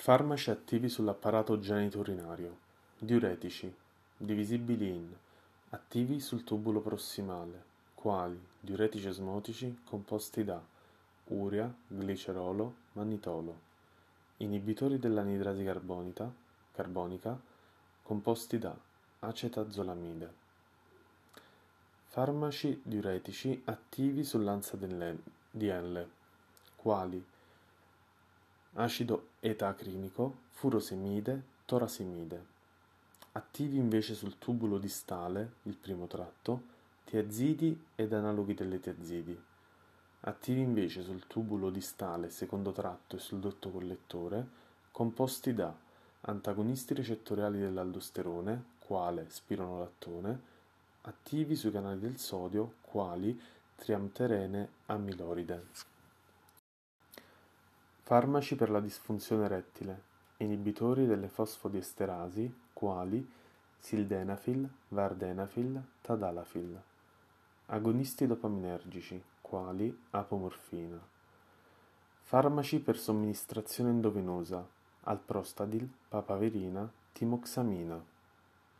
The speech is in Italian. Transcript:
Farmaci attivi sull'apparato genito-urinario, diuretici, divisibili in attivi sul tubulo prossimale, quali diuretici osmotici composti da urea, glicerolo, mannitolo, inibitori dell'anidrasi carbonica composti da acetazolamide. Farmaci diuretici attivi sull'ansa di L, quali acido etacrinico, furosemide, torasemide. Attivi invece sul tubulo distale, il primo tratto, tiazidi ed analoghi delle tiazidi. Attivi invece sul tubulo distale, secondo tratto e sul dotto collettore, composti da antagonisti recettoriali dell'aldosterone, quale spironolattone, attivi sui canali del sodio quali triamterene amiloride. Farmaci per la disfunzione erettile, inibitori delle fosfodiesterasi quali sildenafil, vardenafil, tadalafil. Agonisti dopaminergici quali apomorfina. Farmaci per somministrazione endovenosa, alprostadil, papaverina, timoxamina.